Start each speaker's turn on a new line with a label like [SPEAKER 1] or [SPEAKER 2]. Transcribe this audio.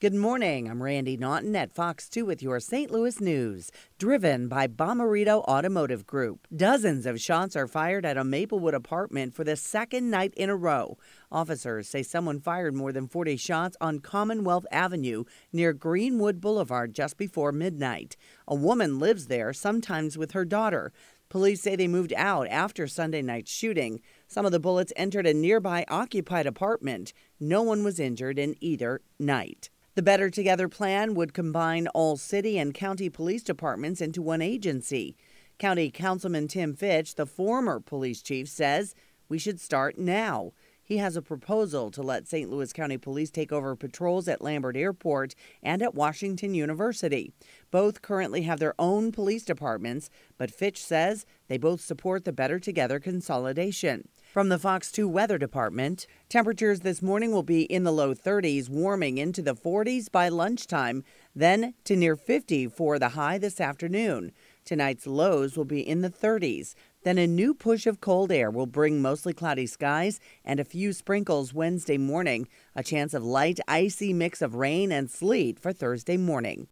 [SPEAKER 1] Good morning. I'm Randi Naughton at Fox 2 with your St. Louis news. Driven by Bommarito Automotive Group. Dozens of shots are fired at a Maplewood apartment for the second night in a row. Officers say someone fired more than 40 shots on Commonwealth Avenue near Greenwood Boulevard just before midnight. A woman lives there, sometimes with her daughter. Police say they moved out after Sunday night's shooting. Some of the bullets entered a nearby occupied apartment. No one was injured in either night. The Better Together plan would combine all city and county police departments into one agency. County Councilman Tim Fitch, the former police chief, says we should start now. He has a proposal to let St. Louis County Police take over patrols at Lambert Airport and at Washington University. Both currently have their own police departments, but Fitch says they both support the Better Together consolidation. From the Fox 2 Weather Department, temperatures this morning will be in the low 30s, warming into the 40s by lunchtime, then to near 50 for the high this afternoon. Tonight's lows will be in the 30s. Then a new push of cold air will bring mostly cloudy skies and a few sprinkles Wednesday morning. A chance of light, icy mix of rain and sleet for Thursday morning.